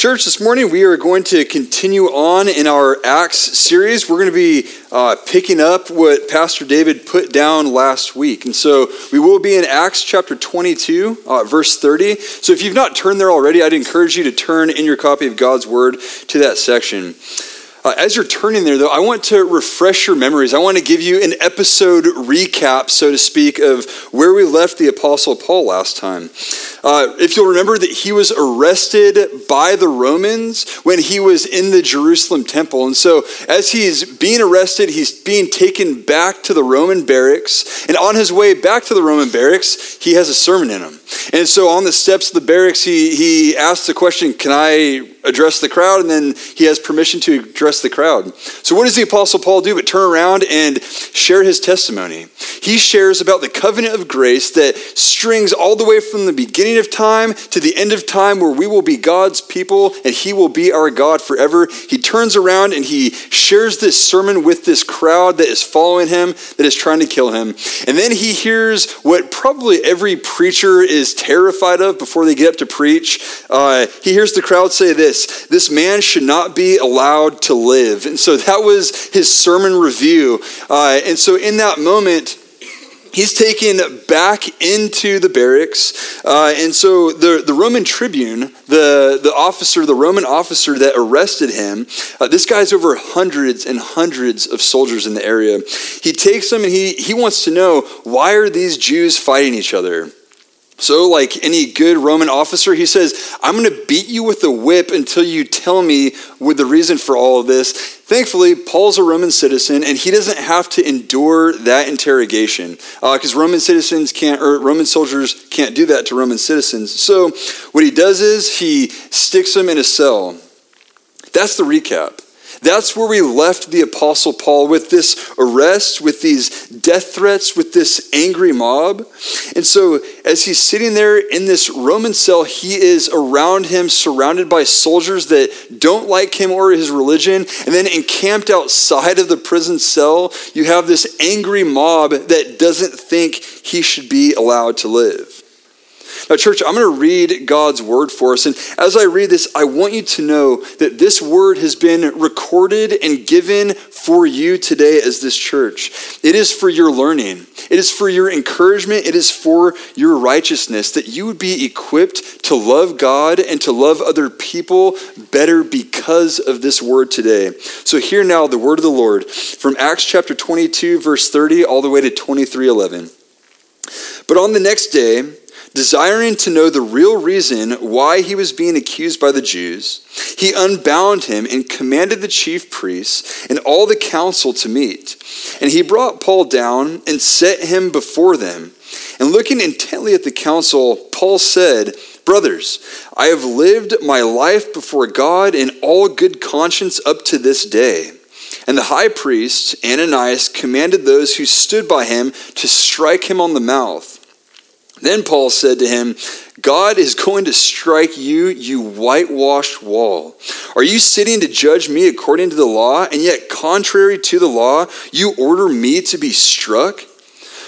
Church, this morning we are going to continue on in our Acts series. We're going to be uh, picking up what Pastor David put down last week. And so we will be in Acts chapter 22, uh, verse 30. So if you've not turned there already, I'd encourage you to turn in your copy of God's Word to that section. Uh, as you're turning there, though, I want to refresh your memories. I want to give you an episode recap, so to speak, of where we left the Apostle Paul last time. Uh, if you'll remember that he was arrested by the Romans when he was in the Jerusalem temple. And so, as he's being arrested, he's being taken back to the Roman barracks. And on his way back to the Roman barracks, he has a sermon in him. And so, on the steps of the barracks, he, he asks the question Can I address the crowd, and then he has permission to address the crowd. So, what does the Apostle Paul do but turn around and share his testimony? He shares about the covenant of grace that strings all the way from the beginning of time to the end of time, where we will be God's people and he will be our God forever. He turns around and he shares this sermon with this crowd that is following him, that is trying to kill him. And then he hears what probably every preacher is terrified of before they get up to preach. Uh, he hears the crowd say this this this man should not be allowed to live. And so that was his sermon review. Uh, and so in that moment, he's taken back into the barracks uh, and so the, the roman tribune the, the officer the roman officer that arrested him uh, this guy's over hundreds and hundreds of soldiers in the area. He takes them and he, he wants to know why are these jews fighting each other so, like any good Roman officer, he says, I'm going to beat you with a whip until you tell me what the reason for all of this. Thankfully, Paul's a Roman citizen, and he doesn't have to endure that interrogation because uh, Roman citizens can't, or Roman soldiers can't do that to Roman citizens. So, what he does is he sticks them in a cell. That's the recap. That's where we left the Apostle Paul with this arrest, with these death threats, with this angry mob. And so, as he's sitting there in this Roman cell, he is around him, surrounded by soldiers that don't like him or his religion. And then, encamped outside of the prison cell, you have this angry mob that doesn't think he should be allowed to live. Church, I'm going to read God's word for us. And as I read this, I want you to know that this word has been recorded and given for you today as this church. It is for your learning, it is for your encouragement, it is for your righteousness, that you would be equipped to love God and to love other people better because of this word today. So, hear now the word of the Lord from Acts chapter 22, verse 30, all the way to 23 11. But on the next day, Desiring to know the real reason why he was being accused by the Jews, he unbound him and commanded the chief priests and all the council to meet. And he brought Paul down and set him before them. And looking intently at the council, Paul said, Brothers, I have lived my life before God in all good conscience up to this day. And the high priest, Ananias, commanded those who stood by him to strike him on the mouth. Then Paul said to him, God is going to strike you, you whitewashed wall. Are you sitting to judge me according to the law, and yet, contrary to the law, you order me to be struck?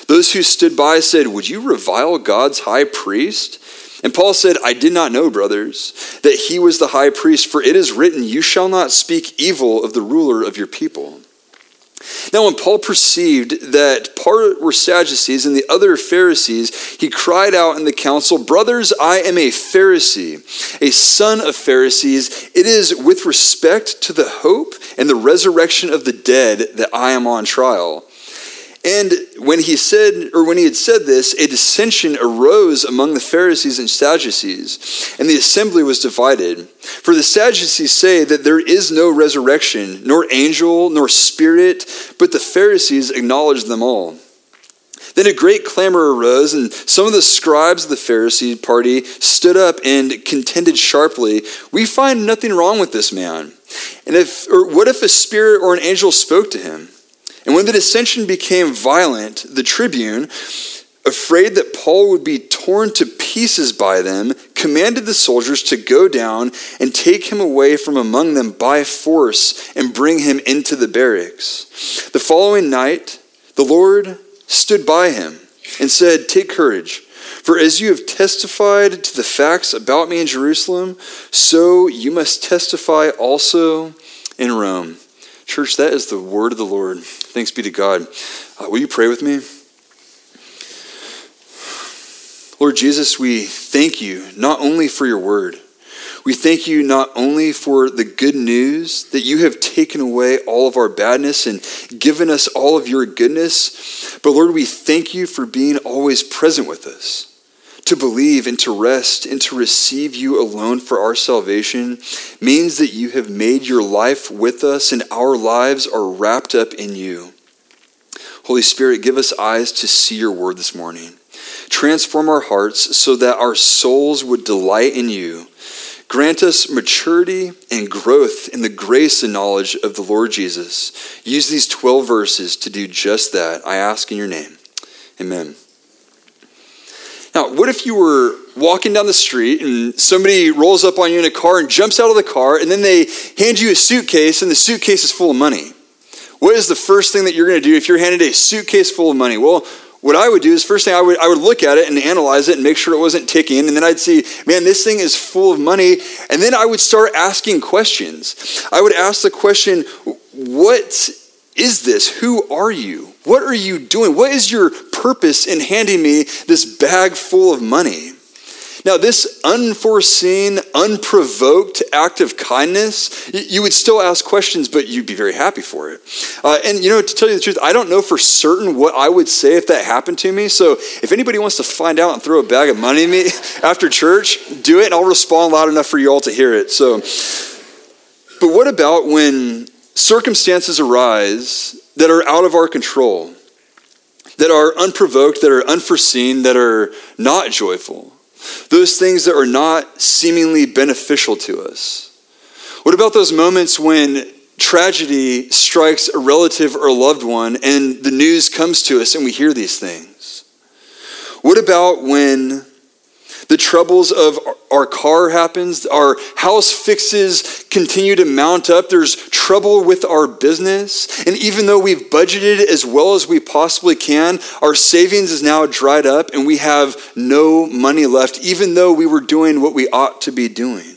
Those who stood by said, Would you revile God's high priest? And Paul said, I did not know, brothers, that he was the high priest, for it is written, You shall not speak evil of the ruler of your people. Now, when Paul perceived that part were Sadducees and the other Pharisees, he cried out in the council, Brothers, I am a Pharisee, a son of Pharisees. It is with respect to the hope and the resurrection of the dead that I am on trial. And when he said, or when he had said this, a dissension arose among the Pharisees and Sadducees, and the assembly was divided. For the Sadducees say that there is no resurrection, nor angel, nor spirit, but the Pharisees acknowledge them all. Then a great clamor arose, and some of the scribes of the Pharisee party stood up and contended sharply, We find nothing wrong with this man. And if, or what if a spirit or an angel spoke to him? And when the dissension became violent, the tribune, afraid that Paul would be torn to pieces by them, commanded the soldiers to go down and take him away from among them by force and bring him into the barracks. The following night, the Lord stood by him and said, Take courage For as you have testified to the facts about me in Jerusalem, so you must testify also in Rome. Church, that is the word of the Lord. Thanks be to God. Uh, will you pray with me? Lord Jesus, we thank you not only for your word, we thank you not only for the good news that you have taken away all of our badness and given us all of your goodness, but Lord, we thank you for being always present with us. To believe and to rest and to receive you alone for our salvation means that you have made your life with us and our lives are wrapped up in you. Holy Spirit, give us eyes to see your word this morning. Transform our hearts so that our souls would delight in you. Grant us maturity and growth in the grace and knowledge of the Lord Jesus. Use these 12 verses to do just that. I ask in your name. Amen. What if you were walking down the street and somebody rolls up on you in a car and jumps out of the car and then they hand you a suitcase and the suitcase is full of money? What is the first thing that you're going to do if you're handed a suitcase full of money? Well, what I would do is first thing I would I would look at it and analyze it and make sure it wasn't ticking and then I'd see man this thing is full of money and then I would start asking questions. I would ask the question what is this? Who are you? What are you doing? What is your purpose in handing me this bag full of money? Now, this unforeseen, unprovoked act of kindness, you would still ask questions, but you'd be very happy for it. Uh, and, you know, to tell you the truth, I don't know for certain what I would say if that happened to me. So if anybody wants to find out and throw a bag of money at me after church, do it, and I'll respond loud enough for you all to hear it. So, but what about when circumstances arise that are out of our control, that are unprovoked, that are unforeseen, that are not joyful? Those things that are not seemingly beneficial to us. What about those moments when tragedy strikes a relative or a loved one and the news comes to us and we hear these things? What about when the troubles of our car happens our house fixes continue to mount up there's trouble with our business. And even though we've budgeted as well as we possibly can our savings is now dried up and we have no money left even though we were doing what we ought to be doing.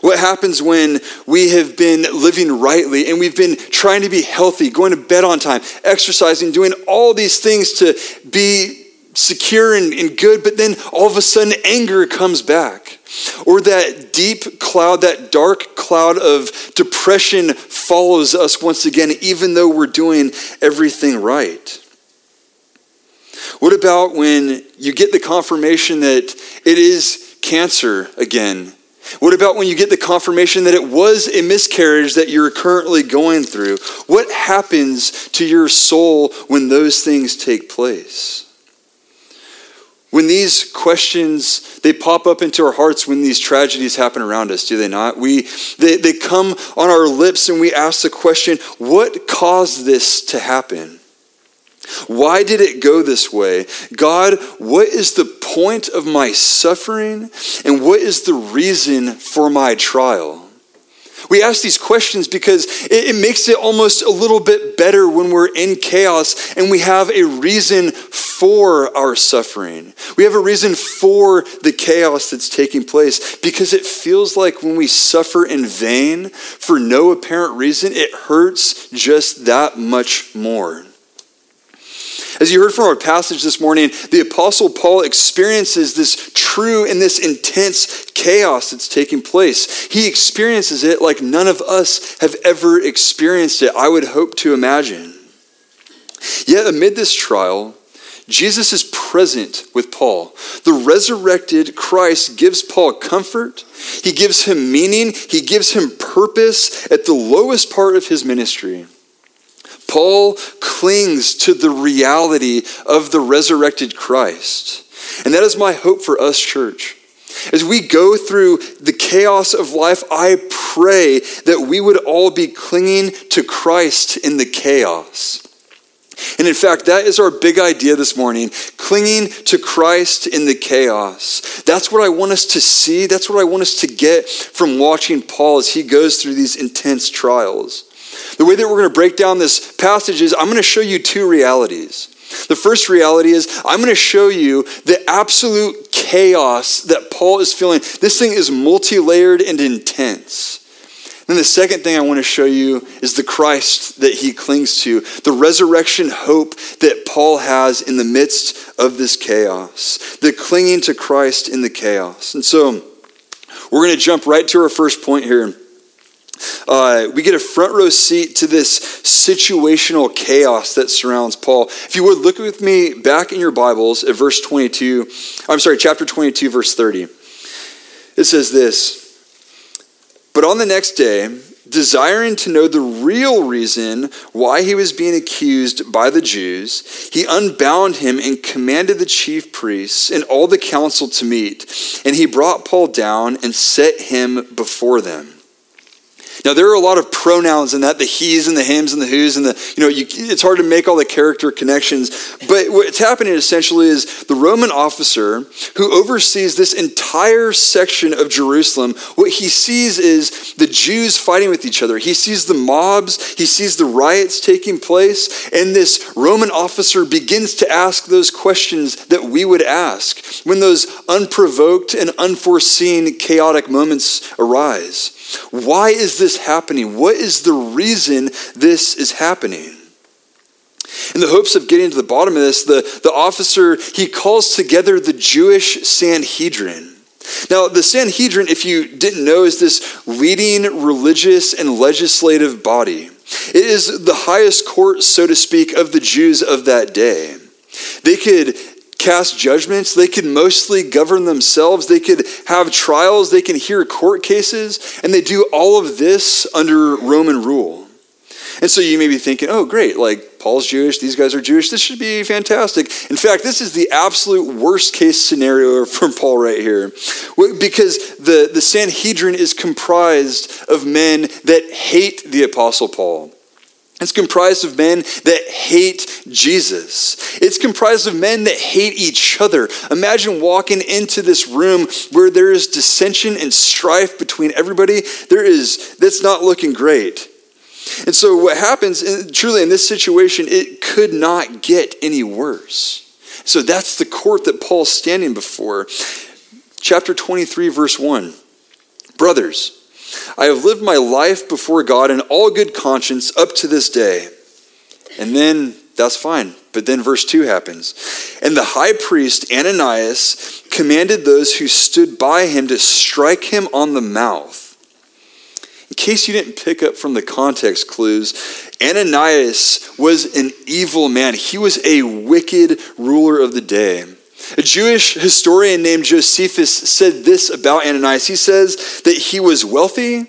What happens when we have been living rightly and we've been trying to be healthy, going to bed on time, exercising, doing all these things to be secure and, and good, but then all of a sudden anger comes back. Or that deep cloud, that dark cloud of depression follows us once again, even though we're doing everything right. What about when you get the confirmation that it is cancer again? What about when you get the confirmation that it was a miscarriage that you're currently going through? What happens to your soul when those things take place? When these questions, they pop up into our hearts when these tragedies happen around us, do they not? We, they, they come on our lips and we ask the question, what caused this to happen? Why did it go this way? God, what is the point of my suffering? And what is the reason for my trial? We ask these questions because it, it, makes it almost a little bit better when we're in chaos and we have a reason for our suffering. We have a reason for the chaos that's taking place because it feels like when we suffer in vain for no apparent reason, it hurts just that much more. As you heard from our passage this morning, the Apostle Paul experiences this true and this intense chaos that's taking place. He experiences it like none of us have ever experienced it, I would hope to imagine. Yet, amid this trial, Jesus is present with Paul. The resurrected Christ gives Paul comfort, he gives him meaning, he gives him purpose at the lowest part of his ministry. Paul clings to the reality of the resurrected Christ. And that is my hope for us, church. As we go through the chaos of life, I pray that we would all be clinging to Christ in the chaos. And in fact, that is our big idea this morning clinging to Christ in the chaos. That's what I want us to see. That's what I want us to get from watching Paul as he goes through these intense trials. The way that we're going to break down this passage is I'm going to show you two realities. The first reality is I'm going to show you the absolute chaos that Paul is feeling. This thing is multi layered and intense. Then the second thing I want to show you is the Christ that he clings to, the resurrection hope that Paul has in the midst of this chaos, the clinging to Christ in the chaos. And so we're going to jump right to our first point here. Uh, we get a front row seat to this situational chaos that surrounds Paul. If you would look with me back in your Bibles at verse 22, I'm sorry, chapter 22, verse 30. It says this But on the next day, desiring to know the real reason why he was being accused by the Jews, he unbound him and commanded the chief priests and all the council to meet. And he brought Paul down and set him before them. Now there are a lot of pronouns in that, the he's and the hims and the who's and the, you know, you, it's hard to make all the character connections. But what's happening essentially is the Roman officer who oversees this entire section of Jerusalem, what he sees is the Jews fighting with each other. He sees the mobs, he sees the riots taking place, and this Roman officer begins to ask those questions that we would ask when those unprovoked and unforeseen chaotic moments arise. Why is this happening? What is the reason this is happening? In the hopes of getting to the bottom of this, the, the officer, he calls together the Jewish Sanhedrin. Now, the Sanhedrin, if you didn't know, is this leading religious and legislative body. It is the highest court, so to speak, of the Jews of that day. They could cast judgments. They could mostly govern themselves. They could have trials. They can hear court cases. And they do all of this under Roman rule. And so you may be thinking, oh, great, like Paul's Jewish, these guys are Jewish, this should be fantastic. In fact, this is the absolute worst case scenario for Paul right here. Because the, the Sanhedrin is comprised of men that hate the Apostle Paul. It's comprised of men that hate Jesus. It's comprised of men that hate each other. Imagine walking into this room where there is dissension and strife between everybody. There is, that's not looking great. And so, what happens, truly in this situation, it could not get any worse. So, that's the court that Paul's standing before. Chapter 23, verse 1. Brothers, I have lived my life before God in all good conscience up to this day. And then that's fine. But then verse 2 happens. And the high priest Ananias commanded those who stood by him to strike him on the mouth. In case you didn't pick up from the context clues, Ananias was an evil man. He was a wicked ruler of the day. A Jewish historian named Josephus said this about Ananias. He says that he was wealthy,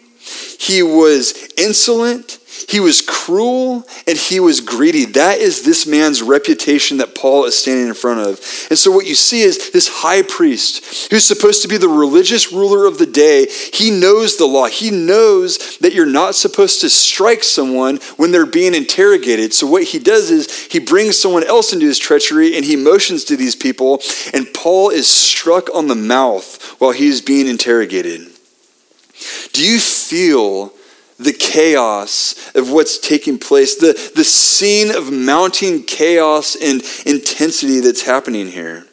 he was insolent, he was cruel and he was greedy. That is this man's reputation that Paul is standing in front of. And so, what you see is this high priest who's supposed to be the religious ruler of the day. He knows the law. He knows that you're not supposed to strike someone when they're being interrogated. So, what he does is he brings someone else into his treachery and he motions to these people, and Paul is struck on the mouth while he's being interrogated. Do you feel the chaos of what's taking place, the, the scene of mounting chaos and intensity that's happening here.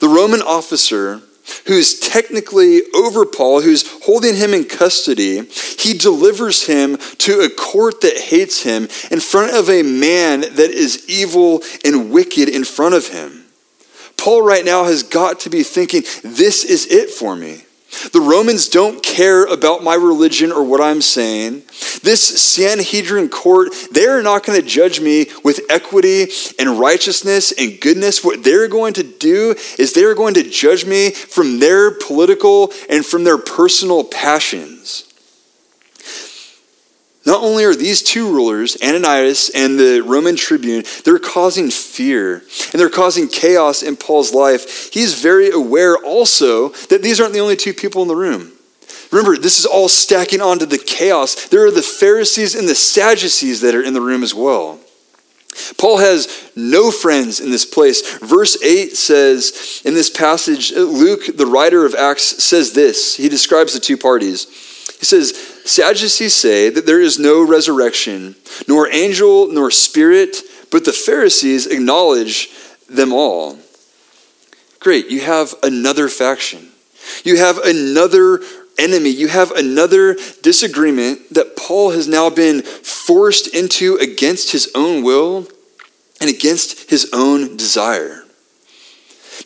The Roman officer who's technically over Paul, who's holding him in custody, he delivers him to a court that hates him in front of a man that is evil and wicked in front of him. Paul right now has got to be thinking, this is it for me. The Romans don't care about my religion or what I'm saying. This Sanhedrin court, they're not going to judge me with equity and righteousness and goodness. What they're going to do is they're going to judge me from their political and from their personal passions. Not only are these two rulers, Ananias and the Roman tribune, they're causing fear and they're causing chaos in Paul's life. He's very aware also that these aren't the only two people in the room. Remember, this is all stacking onto the chaos. There are the Pharisees and the Sadducees that are in the room as well. Paul has no friends in this place. Verse 8 says in this passage, Luke, the writer of Acts, says this. He describes the two parties. He says, Sadducees say that there is no resurrection, nor angel, nor spirit, but the Pharisees acknowledge them all. Great, you have another faction. You have another enemy. You have another disagreement that Paul has now been forced into against his own will and against his own desire.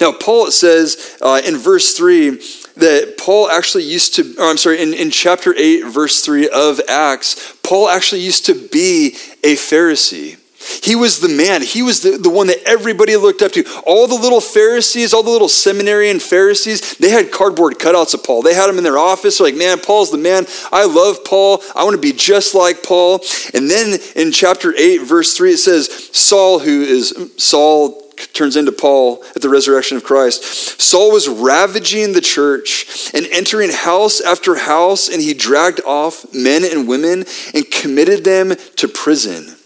Now, Paul says uh, in verse 3 that Paul actually used to, I'm sorry, in, in chapter 8, verse 3 of Acts, Paul actually used to be a Pharisee. He was the man. He was the, the one that everybody looked up to. All the little Pharisees, all the little seminarian Pharisees, they had cardboard cutouts of Paul. They had him in their office. They're like, man, Paul's the man. I love Paul. I want to be just like Paul. And then in chapter 8, verse 3, it says, Saul, who is Saul, turns into Paul at the resurrection of Christ. Saul was ravaging the church and entering house after house, and he dragged off men and women and committed them to prison.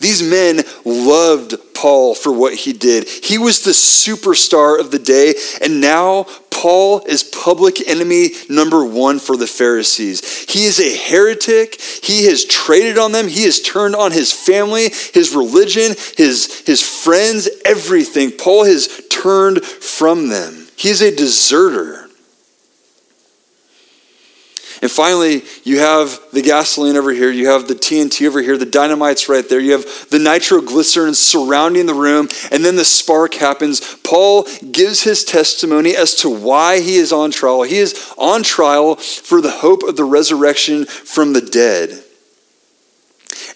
These men loved Paul for what he did. He was the superstar of the day, and now Paul is public enemy number one for the Pharisees. He is a heretic. He has traded on them. He has turned on his family, his religion, his, his friends, everything. Paul has turned from them. He is a deserter. And finally, you have the gasoline over here, you have the TNT over here, the dynamite's right there, you have the nitroglycerin surrounding the room, and then the spark happens. Paul gives his testimony as to why he is on trial. He is on trial for the hope of the resurrection from the dead.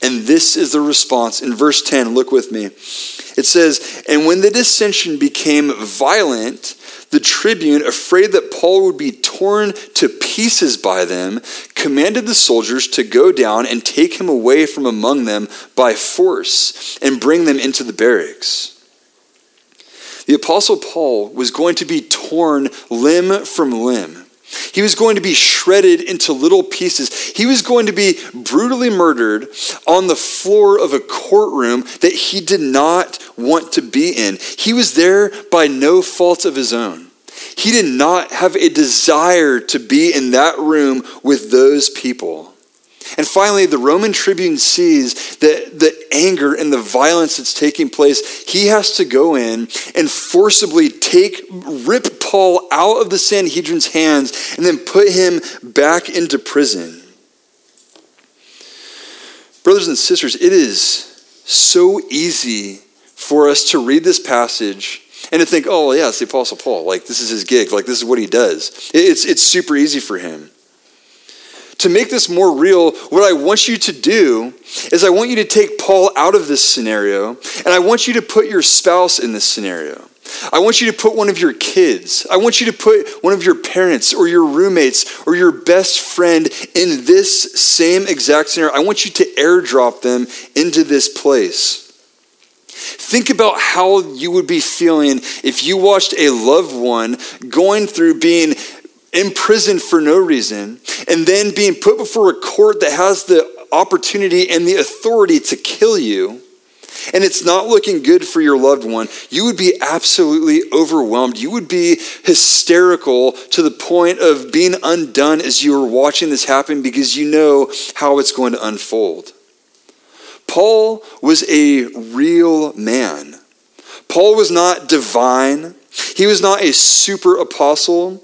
And this is the response in verse 10. Look with me. It says, And when the dissension became violent, the tribune, afraid that Paul would be torn to pieces by them, commanded the soldiers to go down and take him away from among them by force and bring them into the barracks. The Apostle Paul was going to be torn limb from limb. He was going to be shredded into little pieces. He was going to be brutally murdered on the floor of a courtroom that he did not want to be in. He was there by no fault of his own. He did not have a desire to be in that room with those people. And finally, the Roman tribune sees the, the anger and the violence that's taking place. He has to go in and forcibly take, rip Paul out of the Sanhedrin's hands and then put him back into prison. Brothers and sisters, it is so easy for us to read this passage and to think, oh, yeah, it's the Apostle Paul. Like, this is his gig. Like, this is what he does. It's, it's super easy for him. To make this more real, what I want you to do is I want you to take Paul out of this scenario, and I want you to put your spouse in this scenario. I want you to put one of your kids. I want you to put one of your parents or your roommates or your best friend in this same exact scenario. I want you to airdrop them into this place. Think about how you would be feeling if you watched a loved one going through being imprisoned for no reason and then being put before a court that has the opportunity and the authority to kill you and it's not looking good for your loved one, you would be absolutely overwhelmed. You would be hysterical to the point of being undone as you are watching this happen because you know how it's going to unfold. Paul was a real man. Paul was not divine, he was not a super apostle.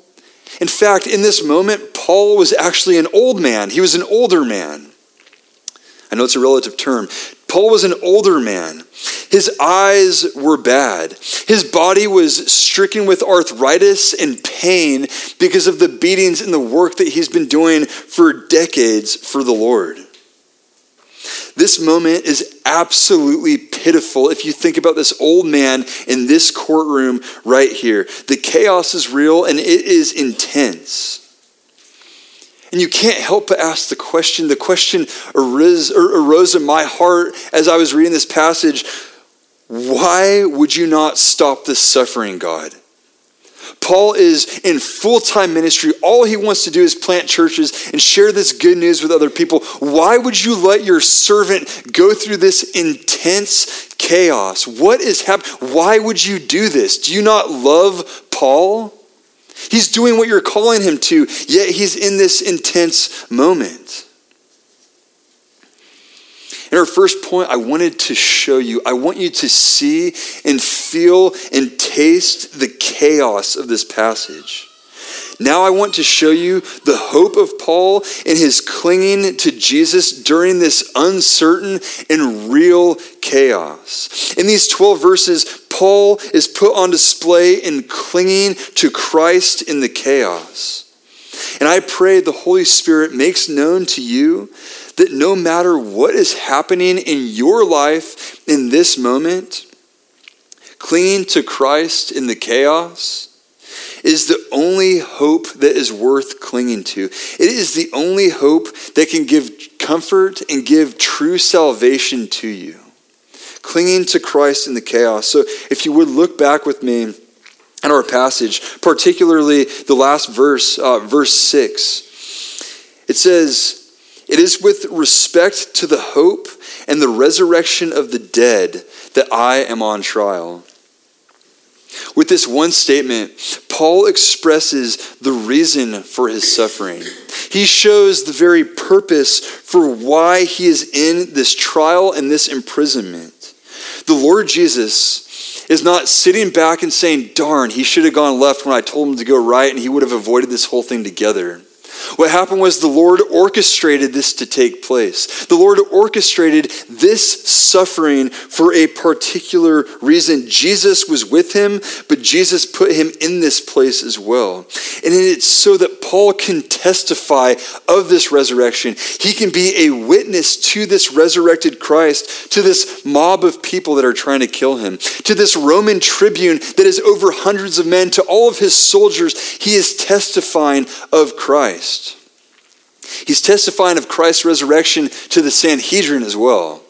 In fact, in this moment, Paul was actually an old man. He was an older man. I know it's a relative term. Paul was an older man. His eyes were bad. His body was stricken with arthritis and pain because of the beatings and the work that he's been doing for decades for the Lord. This moment is absolutely pitiful if you think about this old man in this courtroom right here. The chaos is real and it is intense. And you can't help but ask the question. The question arose, er, arose in my heart as I was reading this passage why would you not stop this suffering, God? Paul is in full time ministry. All he wants to do is plant churches and share this good news with other people. Why would you let your servant go through this intense chaos? What is happening? Why would you do this? Do you not love Paul? He's doing what you're calling him to, yet he's in this intense moment. In our first point, I wanted to show you, I want you to see and feel and taste the chaos of this passage. Now I want to show you the hope of Paul in his clinging to Jesus during this uncertain and real chaos. In these 12 verses, Paul is put on display in clinging to Christ in the chaos. And I pray the Holy Spirit makes known to you that no matter what is happening in your life in this moment, clinging to Christ in the chaos is the only hope that is worth clinging to. It is the only hope that can give comfort and give true salvation to you. Clinging to Christ in the chaos. So if you would look back with me at our passage, particularly the last verse, uh, verse 6, it says, It is with respect to the hope and the resurrection of the dead that I am on trial. With this one statement, Paul expresses the reason for his suffering. He shows the very purpose for why he is in this trial and this imprisonment. The Lord Jesus is not sitting back and saying, Darn, he should have gone left when I told him to go right, and he would have avoided this whole thing together. What happened was the Lord orchestrated this to take place. The Lord orchestrated this suffering for a particular reason. Jesus was with him, but Jesus put him in this place as well. And it's so that Paul can testify of this resurrection. He can be a witness to this resurrected Christ, to this mob of people that are trying to kill him, to this Roman tribune that is over hundreds of men, to all of his soldiers. He is testifying of Christ. He's testifying of Christ's resurrection to the Sanhedrin as well.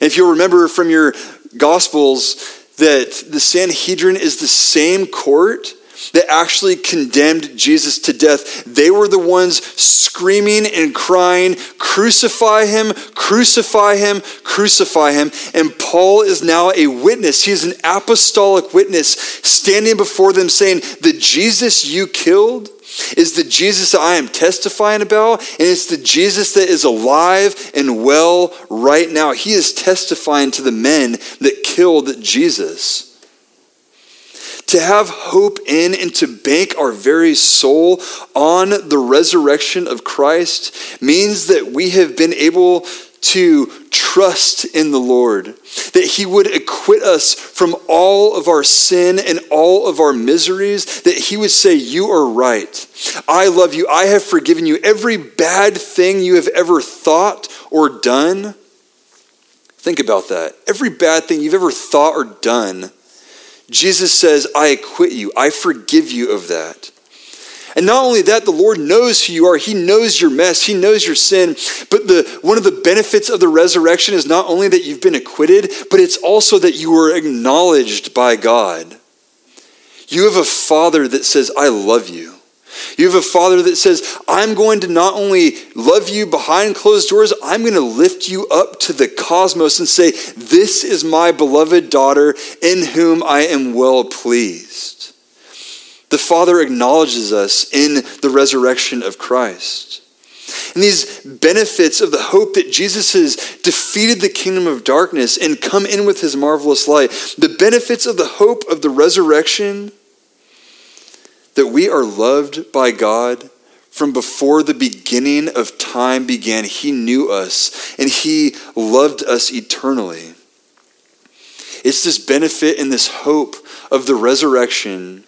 If you'll remember from your Gospels, that the Sanhedrin is the same court that actually condemned Jesus to death. They were the ones screaming and crying, Crucify him, crucify him, crucify him. And Paul is now a witness. He's an apostolic witness standing before them saying, The Jesus you killed is the Jesus that I am testifying about, and it's the Jesus that is alive and well right now. He is testifying to the men that killed Jesus. To have hope in and to bank our very soul on the resurrection of Christ means that we have been able to trust in the Lord, that He would acquit us from all of our sin and all of our miseries, that He would say, You are right. I love you. I have forgiven you. Every bad thing you have ever thought or done, think about that. Every bad thing you've ever thought or done, Jesus says, I acquit you. I forgive you of that. And not only that, the Lord knows who you are. He knows your mess. He knows your sin. But the, one of the benefits of the resurrection is not only that you've been acquitted, but it's also that you were acknowledged by God. You have a father that says, I love you. You have a father that says, I'm going to not only love you behind closed doors, I'm going to lift you up to the cosmos and say, This is my beloved daughter in whom I am well pleased. The Father acknowledges us in the resurrection of Christ. And these benefits of the hope that Jesus has defeated the kingdom of darkness and come in with his marvelous light, the benefits of the hope of the resurrection, that we are loved by God from before the beginning of time began. He knew us and he loved us eternally. It's this benefit and this hope of the resurrection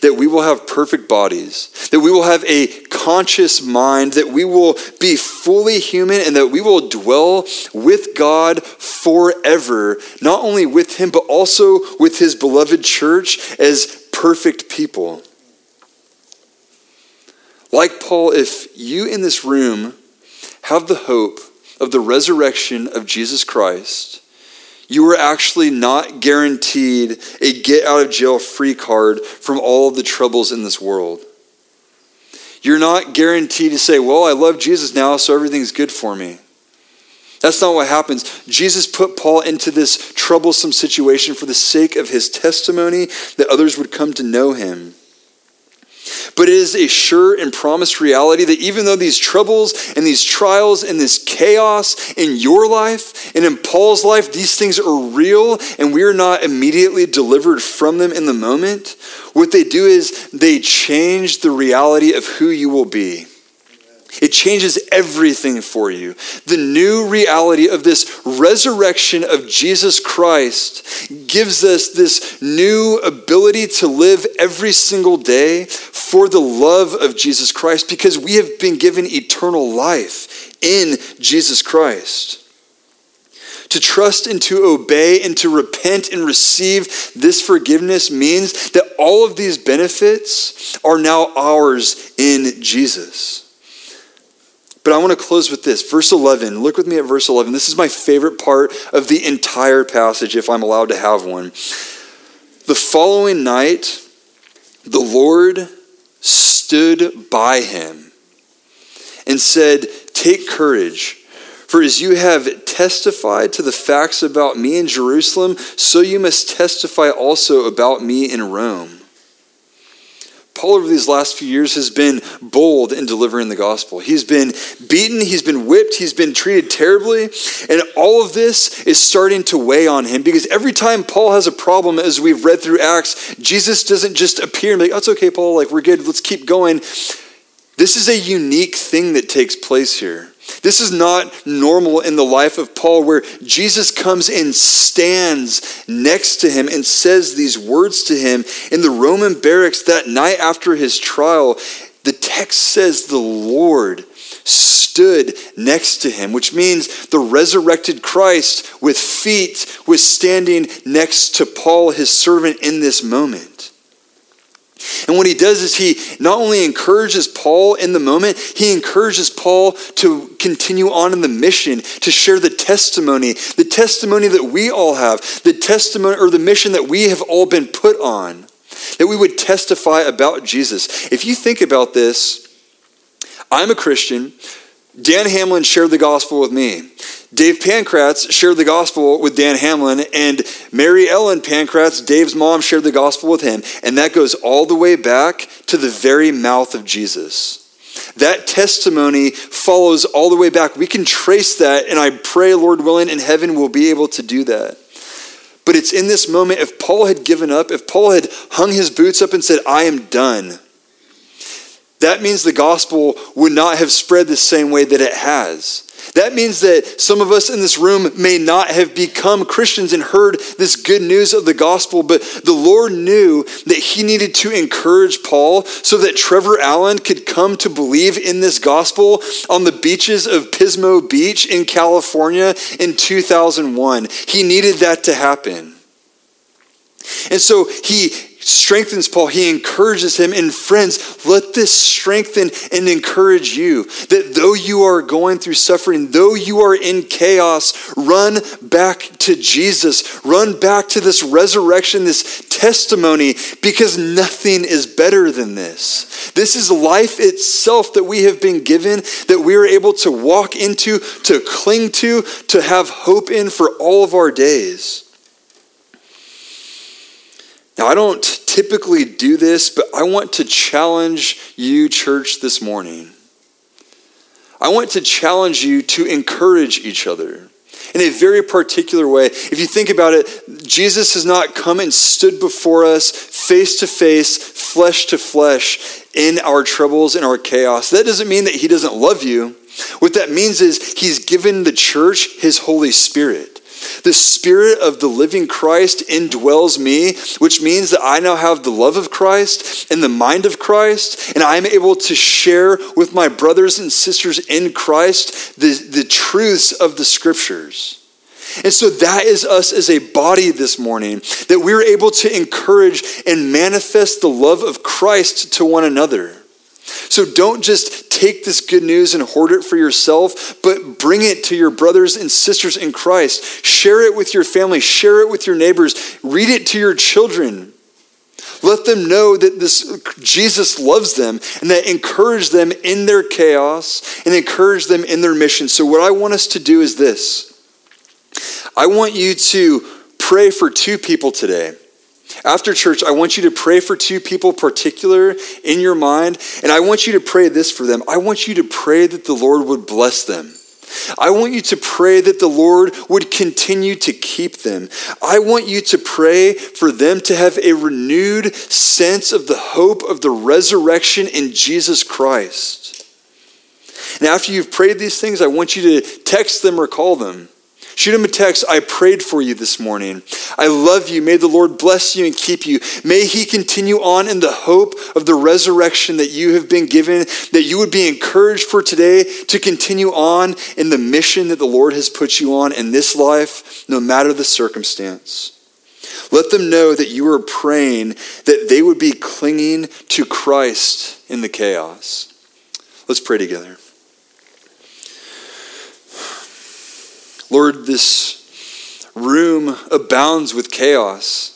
that we will have perfect bodies, that we will have a conscious mind, that we will be fully human, and that we will dwell with God forever, not only with Him, but also with His beloved church as perfect people. Like Paul, if you in this room have the hope of the resurrection of Jesus Christ, you are actually not guaranteed a get out of jail free card from all of the troubles in this world. You're not guaranteed to say, Well, I love Jesus now, so everything's good for me. That's not what happens. Jesus put Paul into this troublesome situation for the sake of his testimony that others would come to know him. But it is a sure and promised reality that even though these troubles and these trials and this chaos in your life and in Paul's life, these things are real and we are not immediately delivered from them in the moment, what they do is they change the reality of who you will be. It changes everything for you. The new reality of this resurrection of Jesus Christ gives us this new ability to live every single day for the love of Jesus Christ because we have been given eternal life in Jesus Christ. To trust and to obey and to repent and receive this forgiveness means that all of these benefits are now ours in Jesus. But I want to close with this. Verse 11. Look with me at verse 11. This is my favorite part of the entire passage, if I'm allowed to have one. The following night, the Lord stood by him and said, Take courage, for as you have testified to the facts about me in Jerusalem, so you must testify also about me in Rome. Paul, over these last few years, has been bold in delivering the gospel. He's been beaten, he's been whipped, he's been treated terribly, and all of this is starting to weigh on him because every time Paul has a problem, as we've read through Acts, Jesus doesn't just appear and be like, oh, it's okay, Paul, like, we're good, let's keep going. This is a unique thing that takes place here. This is not normal in the life of Paul, where Jesus comes and stands next to him and says these words to him in the Roman barracks that night after his trial. The text says the Lord stood next to him, which means the resurrected Christ with feet was standing next to Paul, his servant, in this moment. And what he does is he not only encourages Paul in the moment, he encourages Paul to continue on in the mission, to share the testimony, the testimony that we all have, the testimony or the mission that we have all been put on, that we would testify about Jesus. If you think about this, I'm a Christian. Dan Hamlin shared the gospel with me. Dave Pankratz shared the gospel with Dan Hamlin, and Mary Ellen Pankratz, Dave's mom, shared the gospel with him. And that goes all the way back to the very mouth of Jesus. That testimony follows all the way back. We can trace that, and I pray, Lord willing, in heaven we'll be able to do that. But it's in this moment, if Paul had given up, if Paul had hung his boots up and said, I am done, that means the gospel would not have spread the same way that it has. That means that some of us in this room may not have become Christians and heard this good news of the gospel, but the Lord knew that He needed to encourage Paul so that Trevor Allen could come to believe in this gospel on the beaches of Pismo Beach in California in 2001. He needed that to happen. And so he strengthens Paul. He encourages him. And friends, let this strengthen and encourage you that though you are going through suffering, though you are in chaos, run back to Jesus. Run back to this resurrection, this testimony, because nothing is better than this. This is life itself that we have been given, that we are able to walk into, to cling to, to have hope in for all of our days. Now, I don't typically do this, but I want to challenge you, church, this morning. I want to challenge you to encourage each other in a very particular way. If you think about it, Jesus has not come and stood before us face to face, flesh to flesh in our troubles in our chaos. That doesn't mean that he doesn't love you. What that means is he's given the church his Holy Spirit. The Spirit of the living Christ indwells me, which means that I now have the love of Christ and the mind of Christ, and I'm able to share with my brothers and sisters in Christ the, the truths of the Scriptures. And so that is us as a body this morning, that we're able to encourage and manifest the love of Christ to one another. So don't just take this good news and hoard it for yourself, but bring it to your brothers and sisters in Christ. Share it with your family, share it with your neighbors, read it to your children. Let them know that this Jesus loves them and that encourage them in their chaos and encourage them in their mission. So what I want us to do is this. I want you to pray for two people today. After church, I want you to pray for two people particular in your mind, and I want you to pray this for them. I want you to pray that the Lord would bless them. I want you to pray that the Lord would continue to keep them. I want you to pray for them to have a renewed sense of the hope of the resurrection in Jesus Christ. And after you've prayed these things, I want you to text them or call them. Shoot him a text. I prayed for you this morning. I love you. May the Lord bless you and keep you. May he continue on in the hope of the resurrection that you have been given, that you would be encouraged for today to continue on in the mission that the Lord has put you on in this life, no matter the circumstance. Let them know that you are praying that they would be clinging to Christ in the chaos. Let's pray together. Lord, this room abounds with chaos.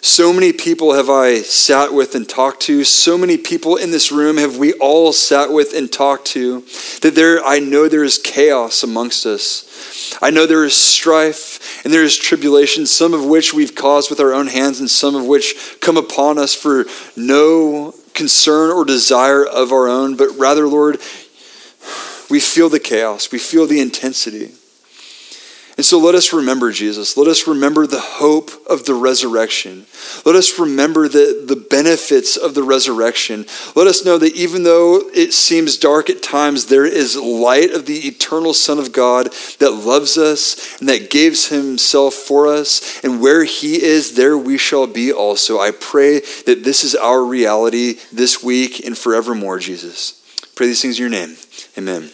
So many people have I sat with and talked to. So many people in this room have we all sat with and talked to. That there, I know there is chaos amongst us. I know there is strife and there is tribulation, some of which we've caused with our own hands, and some of which come upon us for no concern or desire of our own, but rather, Lord, we feel the chaos, we feel the intensity. And so let us remember Jesus. Let us remember the hope of the resurrection. Let us remember the, the benefits of the resurrection. Let us know that even though it seems dark at times, there is light of the eternal Son of God that loves us and that gives himself for us. And where he is, there we shall be also. I pray that this is our reality this week and forevermore, Jesus. Pray these things in your name. Amen.